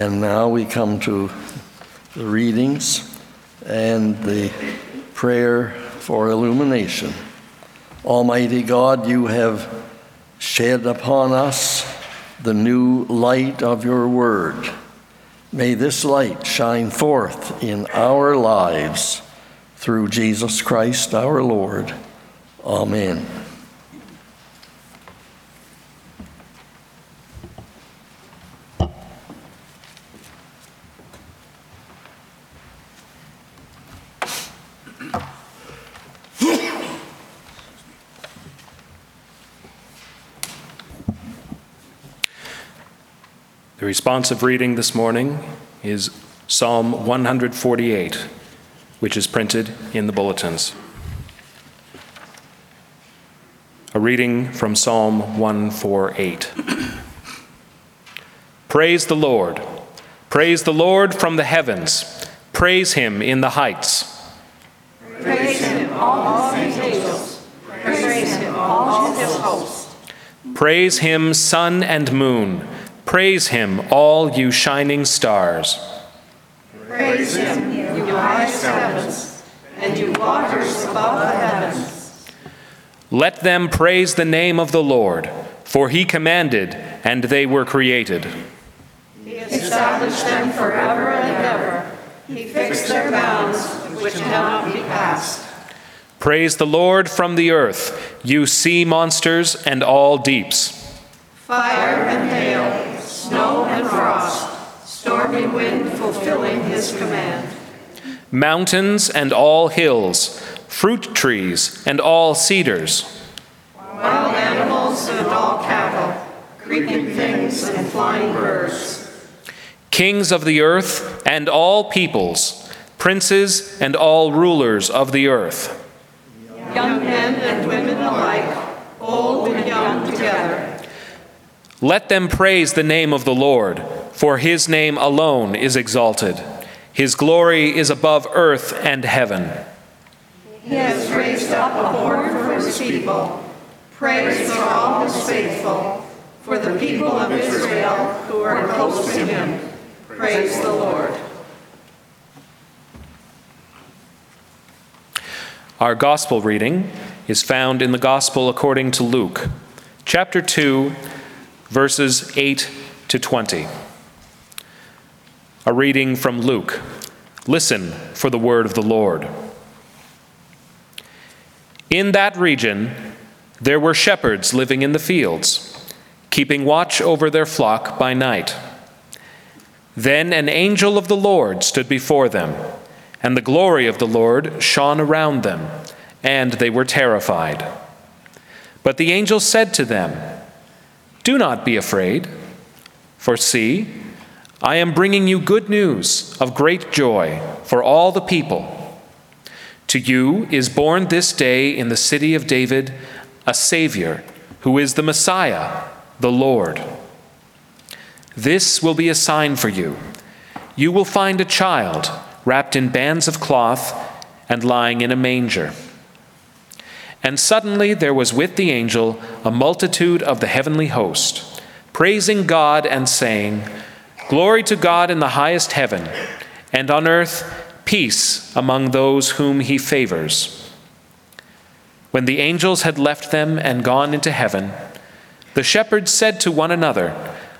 And now we come to the readings and the prayer for illumination. Almighty God, you have shed upon us the new light of your word. May this light shine forth in our lives through Jesus Christ our Lord. Amen. The responsive reading this morning is Psalm 148, which is printed in the bulletins. A reading from Psalm 148. Praise the Lord. Praise the Lord from the heavens. Praise him in the heights. Praise him, all his angels. Praise him, all his hosts. Praise him, sun and moon. Praise him, all you shining stars. Praise him, you highest heavens, and you waters above the heavens. Let them praise the name of the Lord, for he commanded, and they were created. He established them forever and ever. He fixed their bounds, which cannot be passed. Praise the Lord from the earth, you sea monsters and all deeps. Fire and hail, snow and frost, stormy wind fulfilling his command. Mountains and all hills, fruit trees and all cedars. Wild animals and all cattle, creeping things and flying birds. Kings of the earth and all peoples, princes and all rulers of the earth. Young men and women alike, old and young together. Let them praise the name of the Lord, for his name alone is exalted. His glory is above earth and heaven. He has raised up a horn for his people. Praise for all his faithful, for the people of Israel who are close to him. Praise the Lord. Our gospel reading is found in the Gospel according to Luke, chapter 2, verses 8 to 20. A reading from Luke. Listen for the word of the Lord. In that region, there were shepherds living in the fields, keeping watch over their flock by night. Then an angel of the Lord stood before them, and the glory of the Lord shone around them, and they were terrified. But the angel said to them, Do not be afraid, for see, I am bringing you good news of great joy for all the people. To you is born this day in the city of David a Savior, who is the Messiah, the Lord. This will be a sign for you. You will find a child wrapped in bands of cloth and lying in a manger. And suddenly there was with the angel a multitude of the heavenly host, praising God and saying, Glory to God in the highest heaven, and on earth peace among those whom he favors. When the angels had left them and gone into heaven, the shepherds said to one another,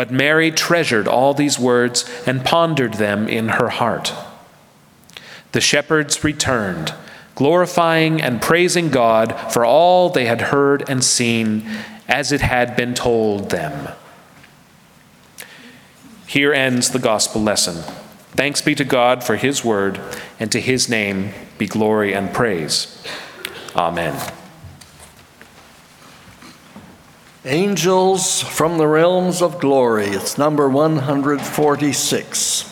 But Mary treasured all these words and pondered them in her heart. The shepherds returned, glorifying and praising God for all they had heard and seen as it had been told them. Here ends the gospel lesson. Thanks be to God for his word, and to his name be glory and praise. Amen. Angels from the realms of glory. It's number 146.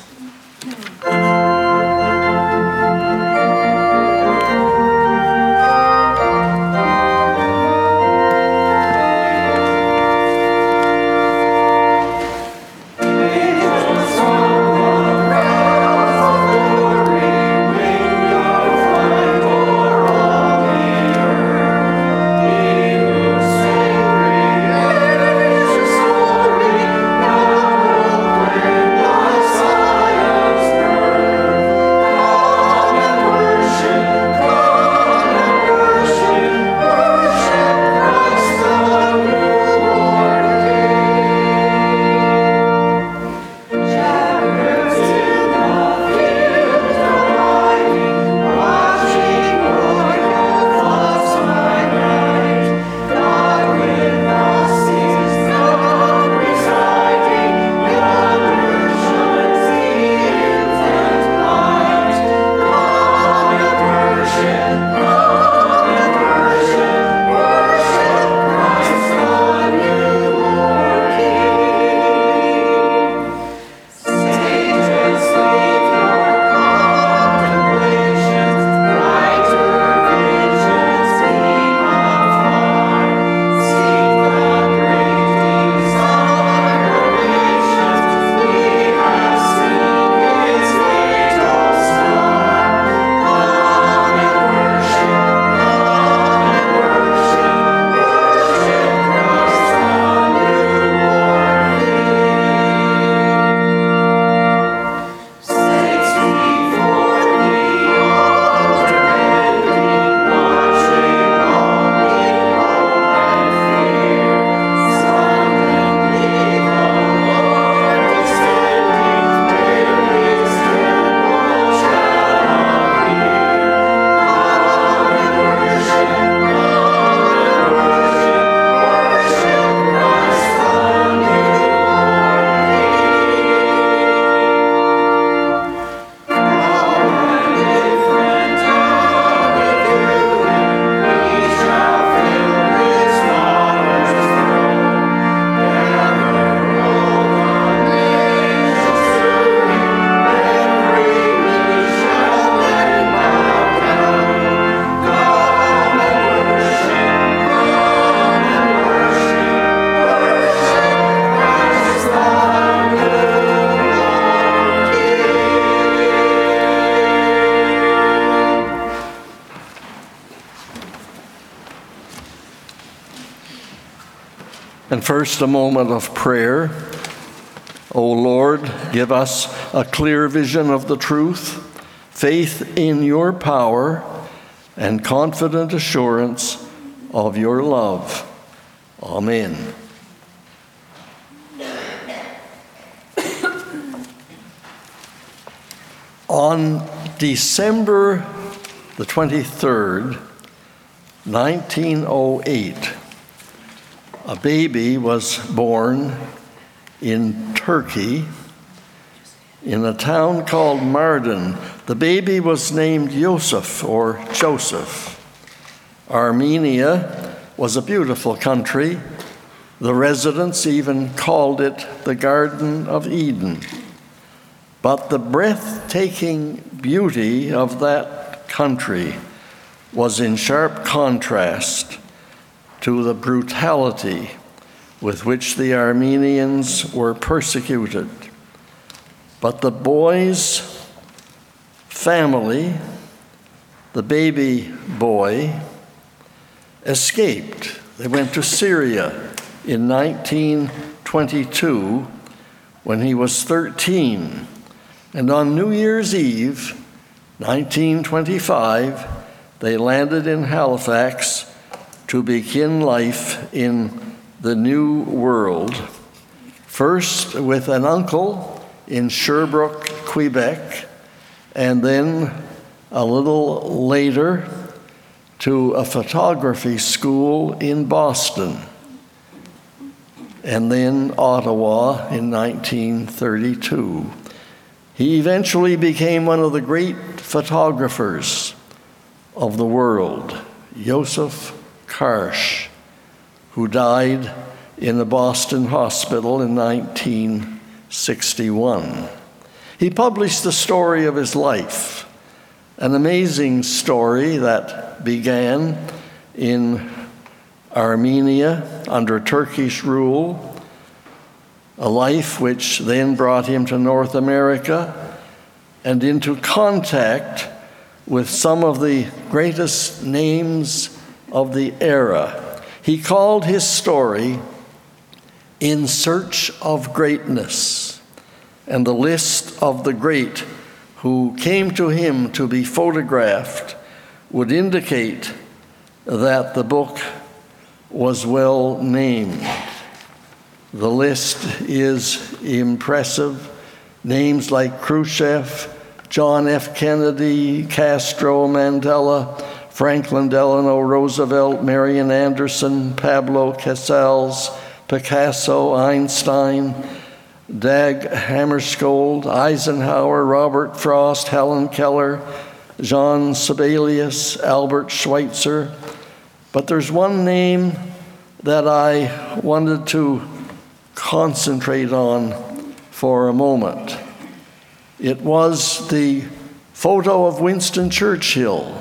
First, a moment of prayer. O Lord, give us a clear vision of the truth, faith in your power, and confident assurance of your love. Amen. On December the 23rd, 1908, a baby was born in Turkey in a town called Mardin. The baby was named Yosef or Joseph. Armenia was a beautiful country. The residents even called it the Garden of Eden. But the breathtaking beauty of that country was in sharp contrast to the brutality with which the Armenians were persecuted. But the boy's family, the baby boy, escaped. They went to Syria in 1922 when he was 13 and on New Year's Eve, 1925, they landed in Halifax to begin life in the New World. First with an uncle in Sherbrooke, Quebec, and then a little later to a photography school in Boston, and then Ottawa in 1932. He eventually became one of the great photographers of the world, Joseph Karsh, who died in a Boston hospital in 1961. He published the story of his life, an amazing story that began in Armenia under Turkish rule a life which then brought him to North America and into contact with some of the greatest names of the era. He called his story In Search of Greatness, and the list of the great who came to him to be photographed would indicate that the book was well named. The list is impressive. Names like Khrushchev, John F. Kennedy, Castro, Mandela, Franklin Delano Roosevelt, Marian Anderson, Pablo Casals, Picasso, Einstein, Dag Hammarskjöld, Eisenhower, Robert Frost, Helen Keller, Jean Sibelius, Albert Schweitzer. But there's one name that I wanted to concentrate on for a moment. It was the photo of Winston Churchill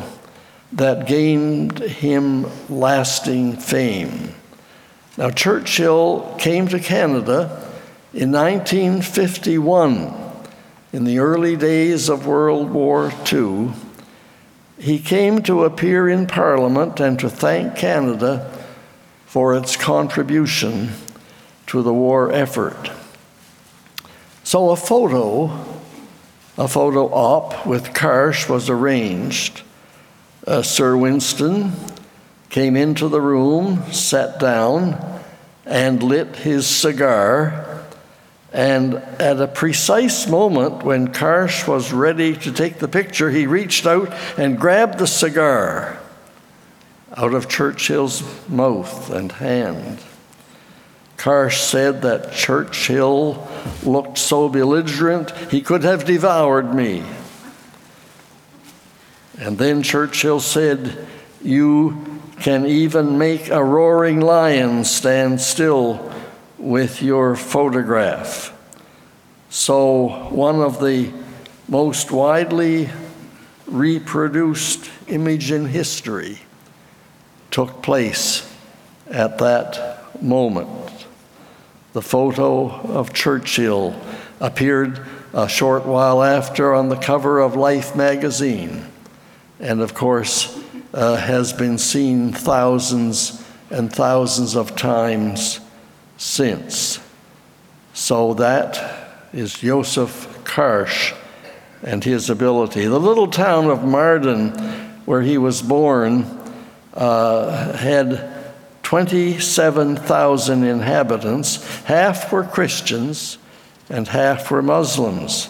that gained him lasting fame. Now, Churchill came to Canada in 1951, in the early days of World War II. He came to appear in Parliament and to thank Canada for its contribution to the war effort. So a photo, a photo op with Karsh was arranged. Uh, Sir Winston came into the room, sat down, and lit his cigar. And at a precise moment when Karsh was ready to take the picture, he reached out and grabbed the cigar out of Churchill's mouth and hand. Karsh said that Churchill looked so belligerent he could have devoured me. And then Churchill said, You can even make a roaring lion stand still with your photograph. So, one of the most widely reproduced image in history took place at that moment. The photo of Churchill appeared a short while after on the cover of Life magazine, and of course, uh, has been seen thousands and thousands of times since. So that is Joseph Karsh and his ability. The little town of Mardin, where he was born, uh, had 27,000 inhabitants. Half were Christians and half were Muslims.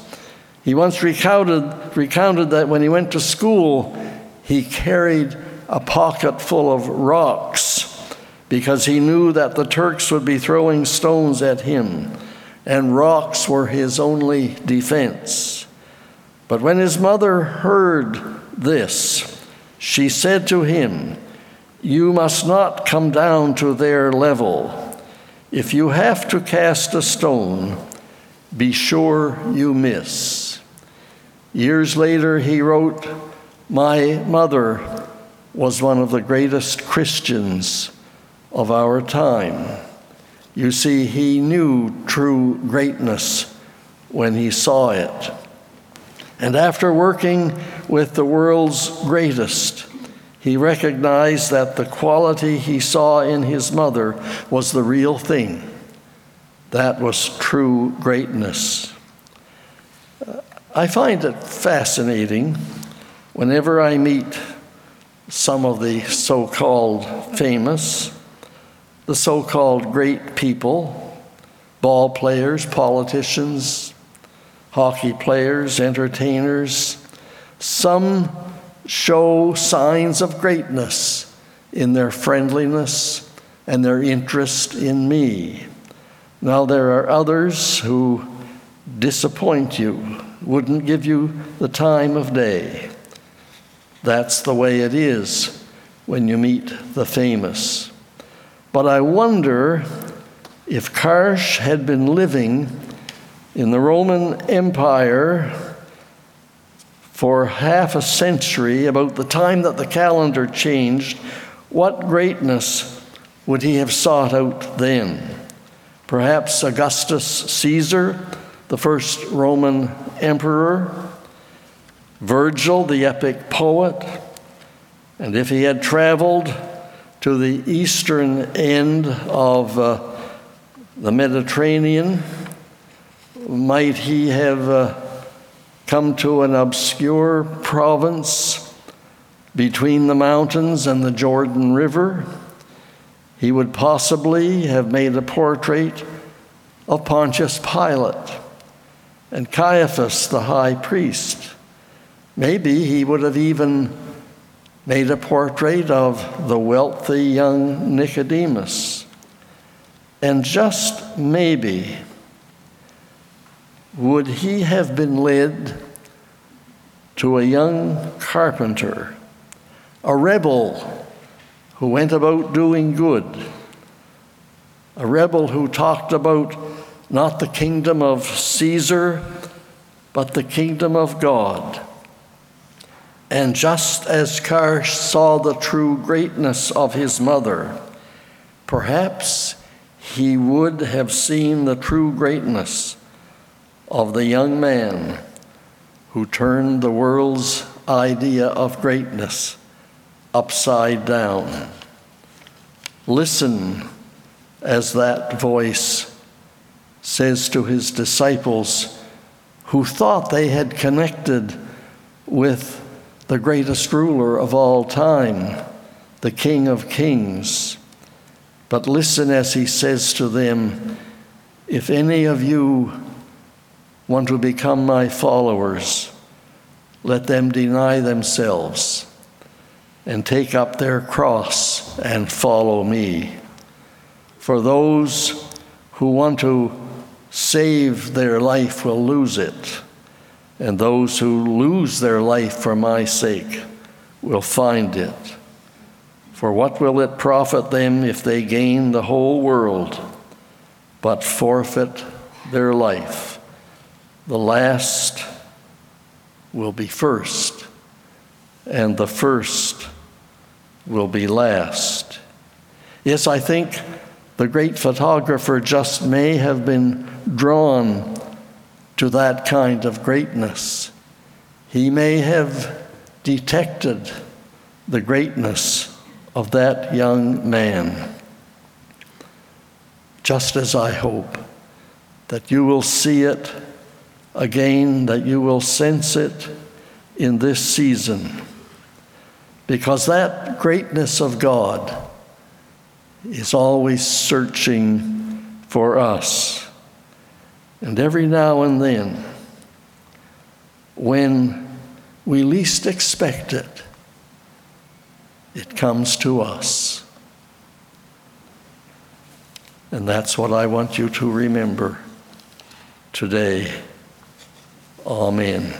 He once recounted, recounted that when he went to school, he carried a pocket full of rocks because he knew that the Turks would be throwing stones at him, and rocks were his only defense. But when his mother heard this, she said to him, You must not come down to their level. If you have to cast a stone, be sure you miss. Years later, he wrote, My mother was one of the greatest Christians of our time. You see, he knew true greatness when he saw it. And after working with the world's greatest, he recognized that the quality he saw in his mother was the real thing. That was true greatness. I find it fascinating whenever I meet some of the so called famous, the so called great people, ball players, politicians, hockey players, entertainers. Some show signs of greatness in their friendliness and their interest in me. Now, there are others who disappoint you, wouldn't give you the time of day. That's the way it is when you meet the famous. But I wonder if Karsh had been living in the Roman Empire for half a century, about the time that the calendar changed, what greatness would he have sought out then? Perhaps Augustus Caesar, the first Roman emperor, Virgil, the epic poet, and if he had traveled to the eastern end of uh, the Mediterranean, might he have uh, come to an obscure province between the mountains and the Jordan River? He would possibly have made a portrait of Pontius Pilate and Caiaphas, the high priest. Maybe he would have even made a portrait of the wealthy young Nicodemus. And just maybe, would he have been led to a young carpenter, a rebel who went about doing good, a rebel who talked about not the kingdom of Caesar, but the kingdom of God? And just as Karsh saw the true greatness of his mother, perhaps he would have seen the true greatness of the young man who turned the world's idea of greatness upside down. Listen as that voice says to his disciples who thought they had connected with the greatest ruler of all time, the King of Kings. But listen as he says to them, If any of you want to become my followers, let them deny themselves and take up their cross and follow me. For those who want to save their life will lose it, and those who lose their life for my sake will find it. For what will it profit them if they gain the whole world but forfeit their life? The last will be first, and the first will be last. Yes, I think the great photographer just may have been drawn to that kind of greatness. He may have detected the greatness of that young man. just as I hope that you will see it again, that you will sense it in this season. Because that greatness of God is always searching for us. And every now and then, when we least expect it, it comes to us. And that's what I want you to remember today. Amen.